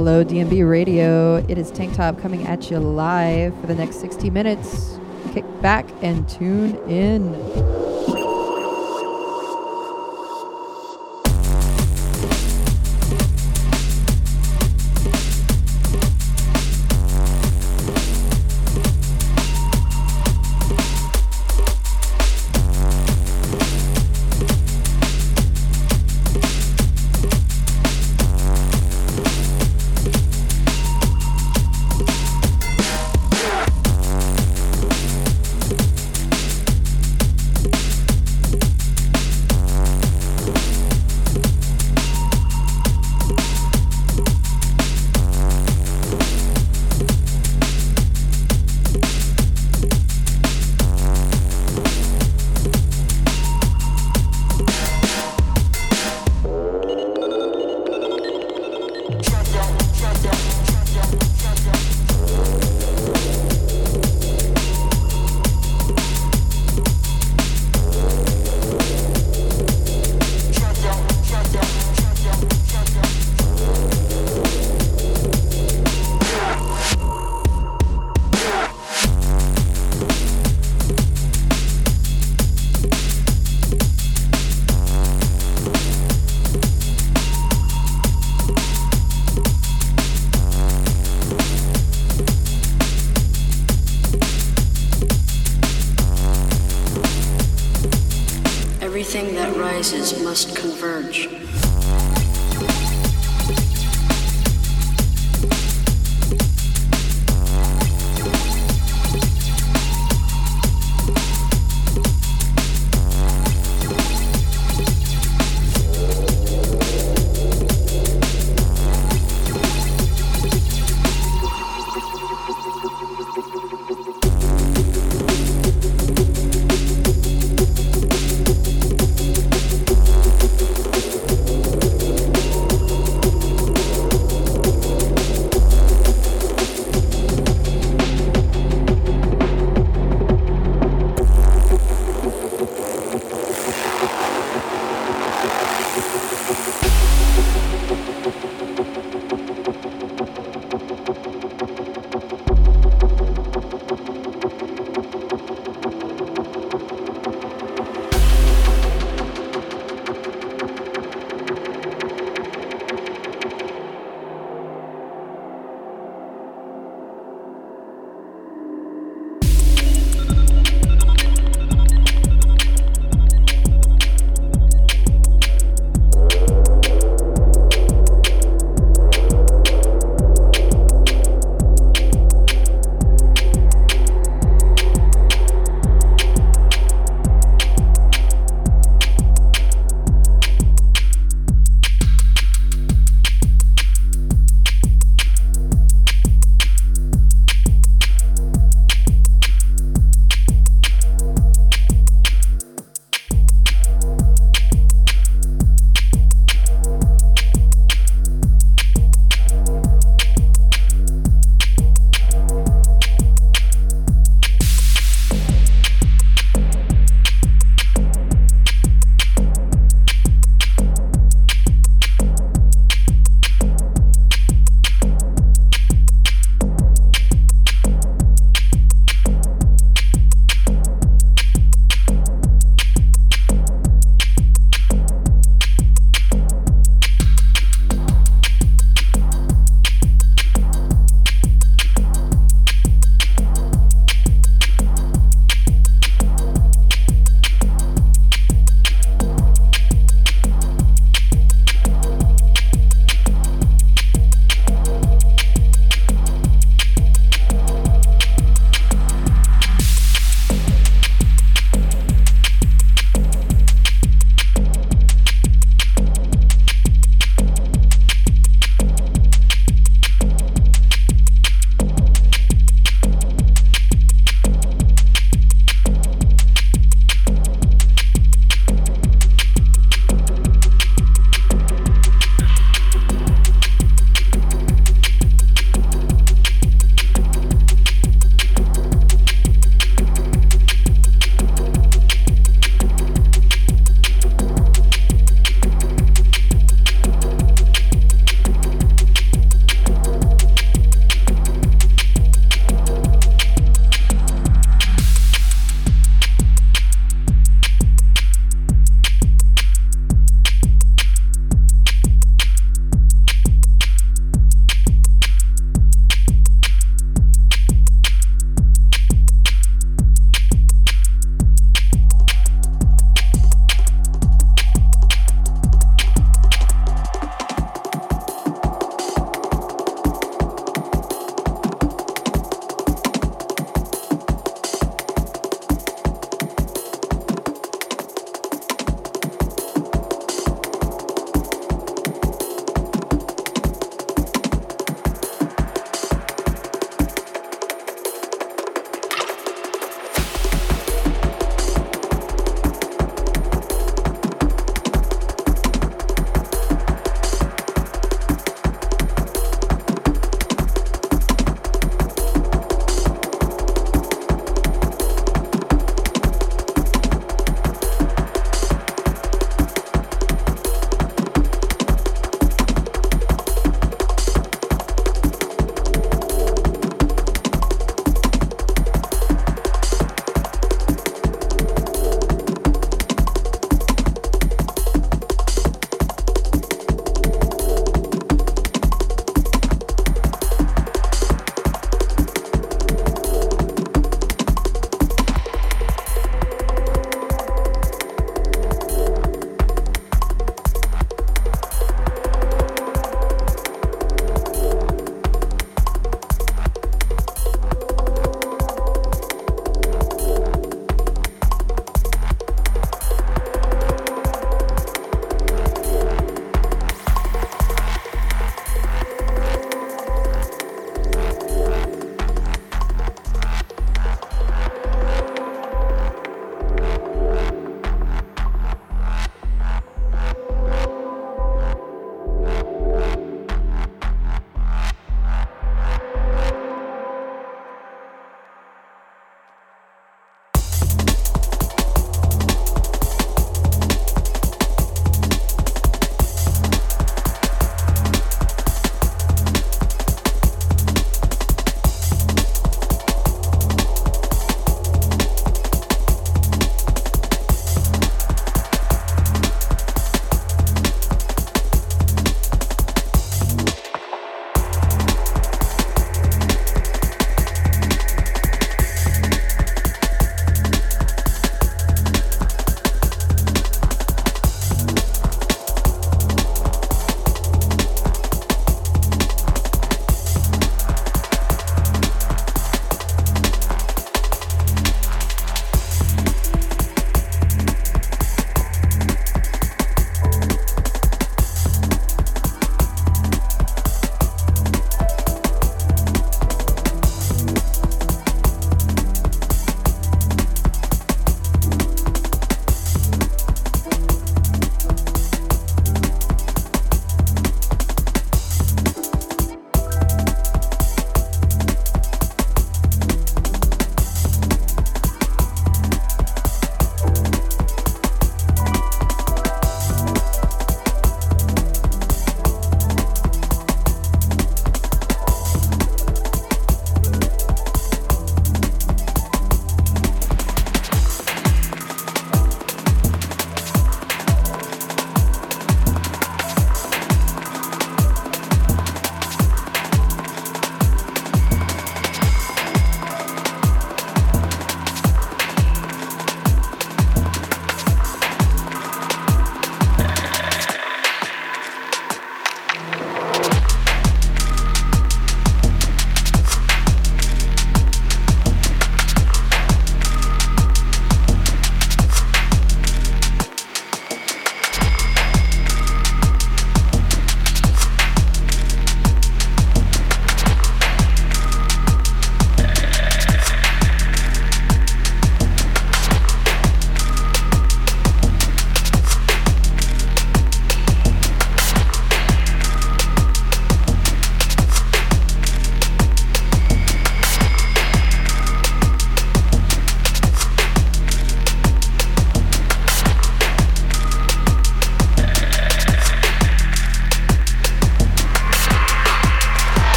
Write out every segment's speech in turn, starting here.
Hello, DNB Radio. It is Tank Top coming at you live for the next 60 minutes. Kick back and tune in.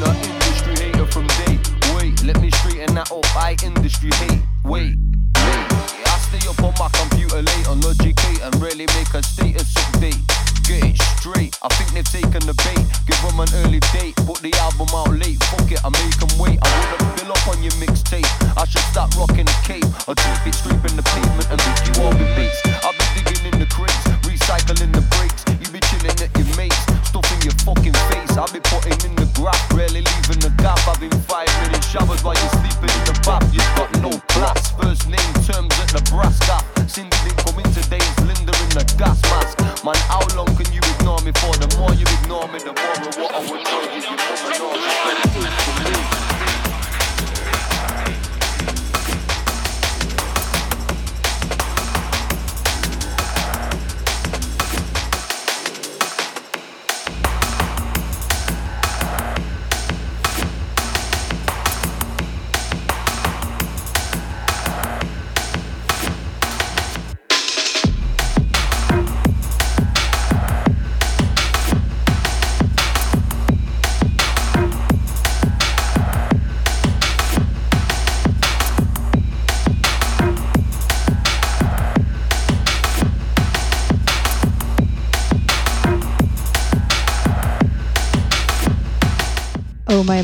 Sinner, industry hater from day. Wait, let me straighten that up. I industry hate. Wait, wait. I stay up on my computer late on logic Logicate and really make a status update. Get it straight. I think they've taken the bait. Give them an early date. Put the album out late. Fuck it, I make them wait. I wouldn't fill up on your mixtape. I should start rocking the cape. I'll drip it straight the pavement. showered while you're sleeping in the bath. You've got no class. First name terms at Nebraska.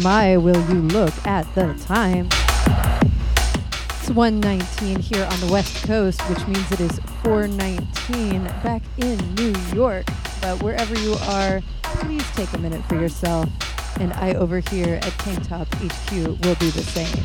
my, will you look at the time? It's 119 here on the West Coast, which means it is 419 back in New York. But wherever you are, please take a minute for yourself. And I over here at Tank Top HQ will do the same.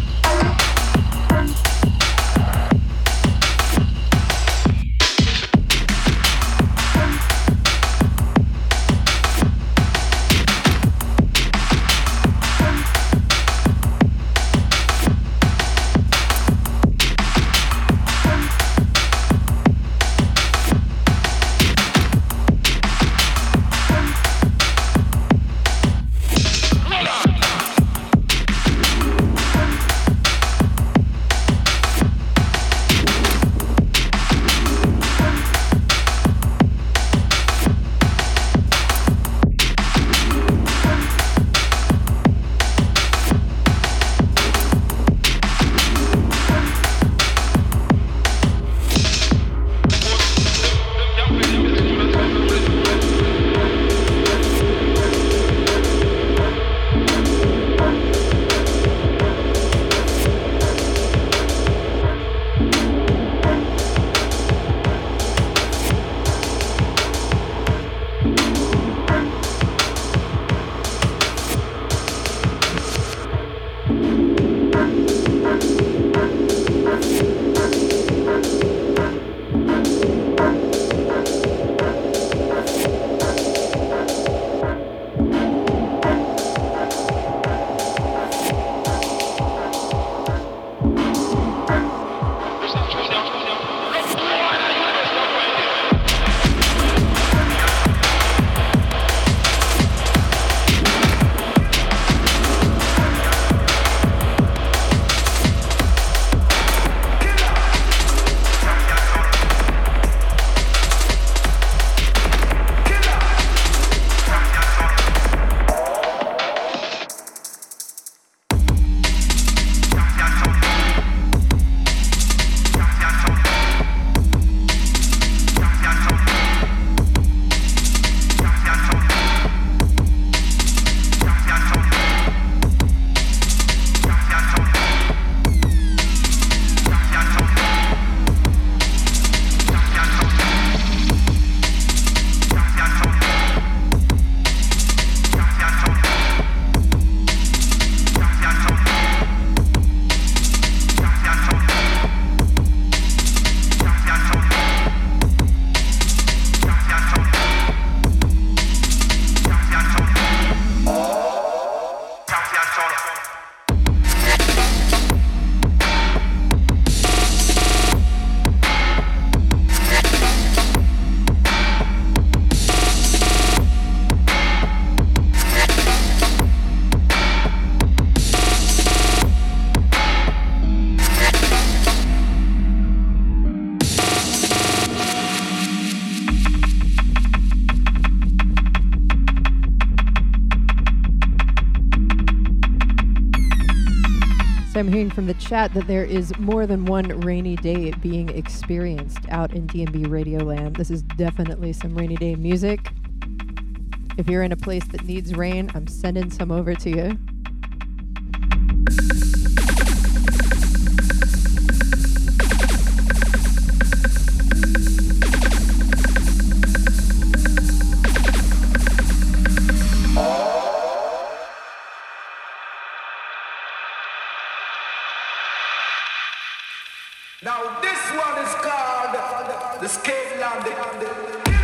Hearing from the chat that there is more than one rainy day being experienced out in DNB Radio Land. This is definitely some rainy day music. If you're in a place that needs rain, I'm sending some over to you. Now this one is called the scale landing.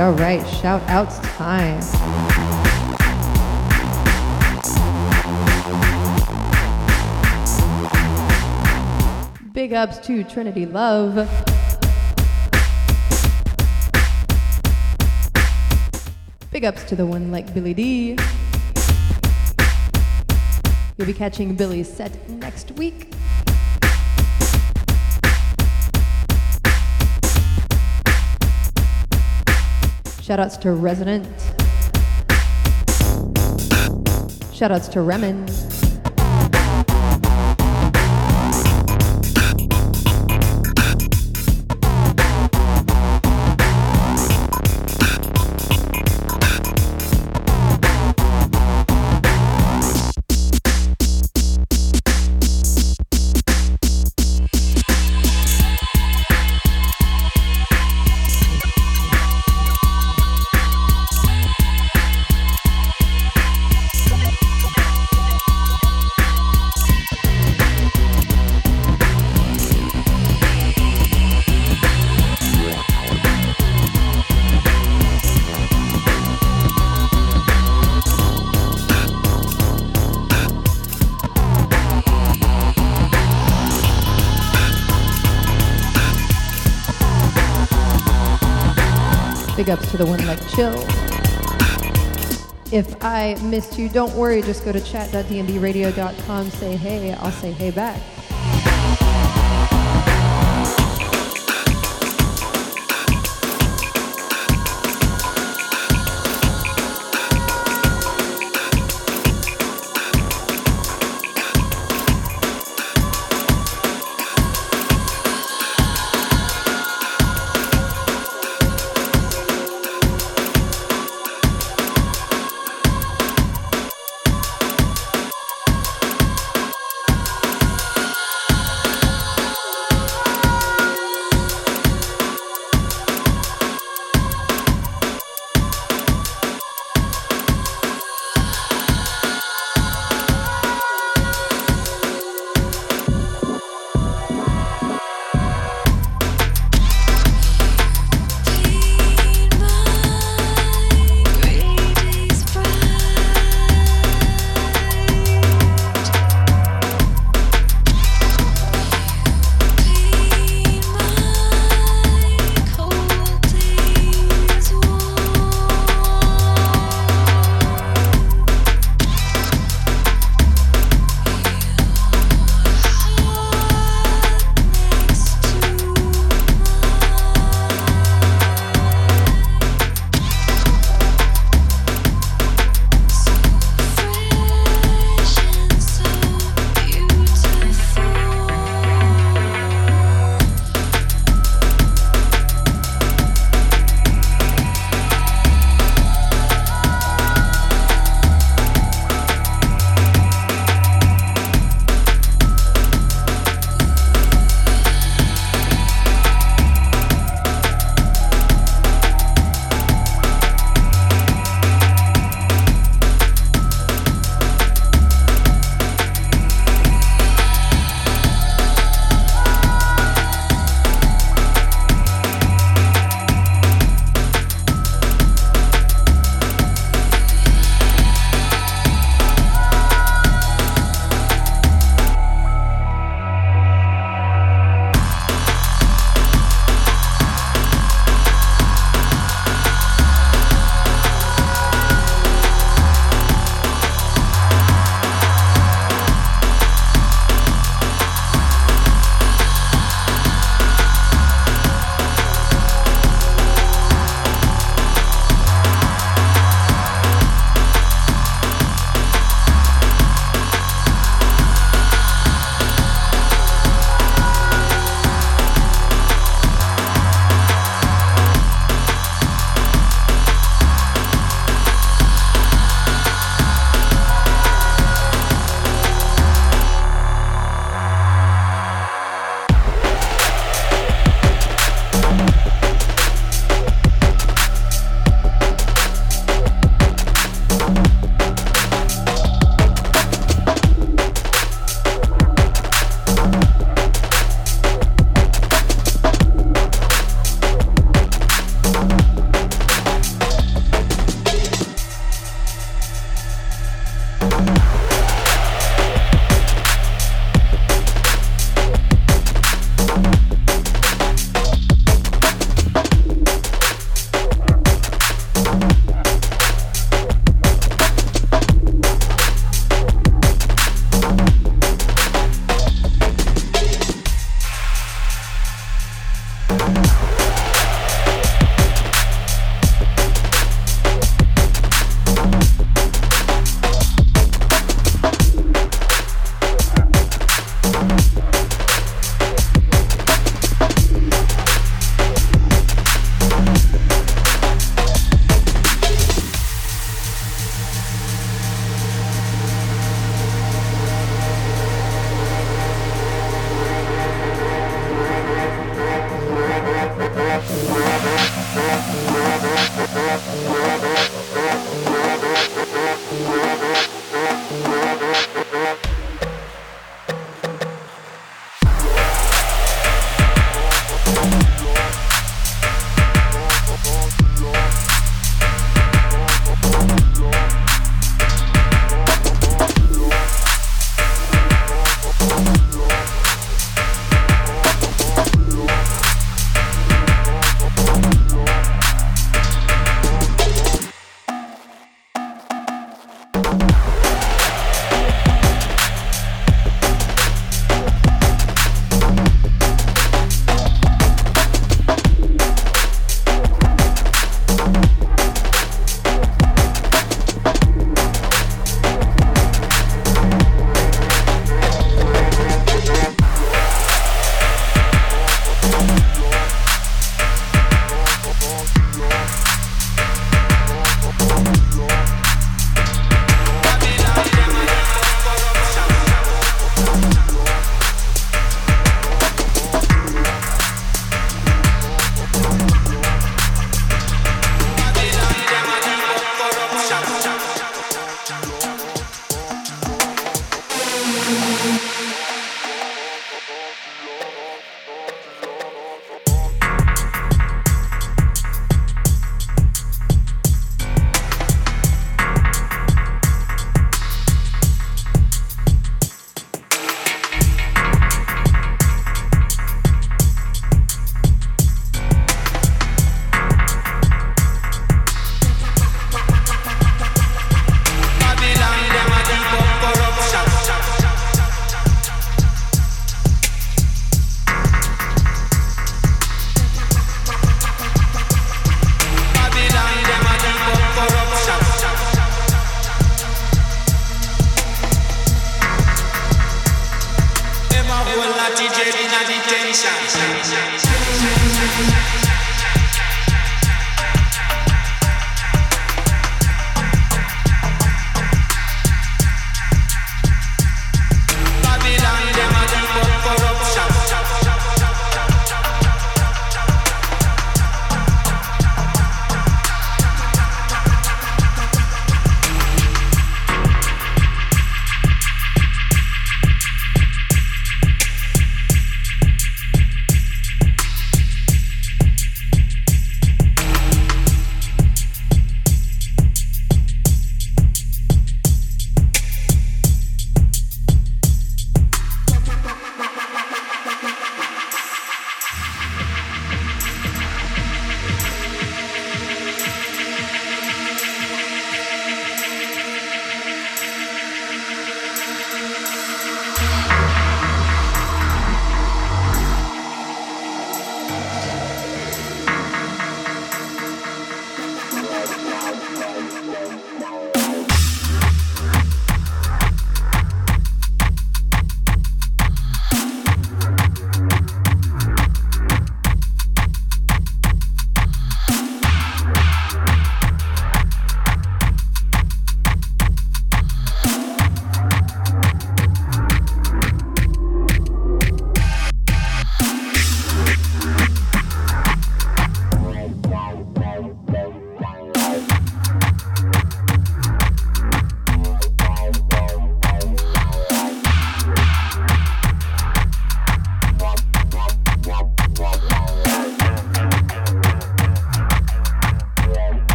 All right. Shout outs time. Big ups to Trinity Love. Big ups to the one like Billy D. You'll be catching Billy's set next week. Shoutouts to Resident. Shoutouts to Remen. Ups to the one like chill. If I missed you, don't worry. Just go to chat.dnbradio.com, say hey. I'll say hey back.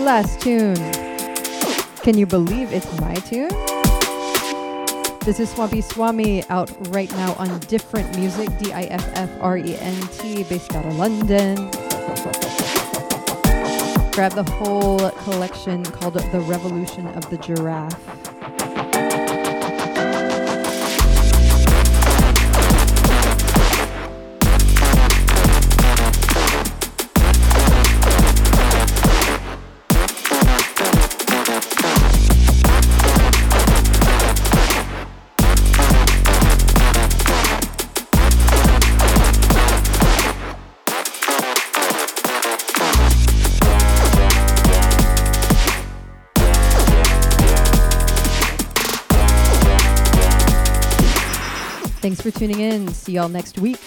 Last tune. Can you believe it's my tune? This is Swampy Swami out right now on Diffrent Music, D I F F R E N T, based out of London. Grab the whole collection called The Revolution of the Giraffe. Thanks for tuning in. See y'all next week.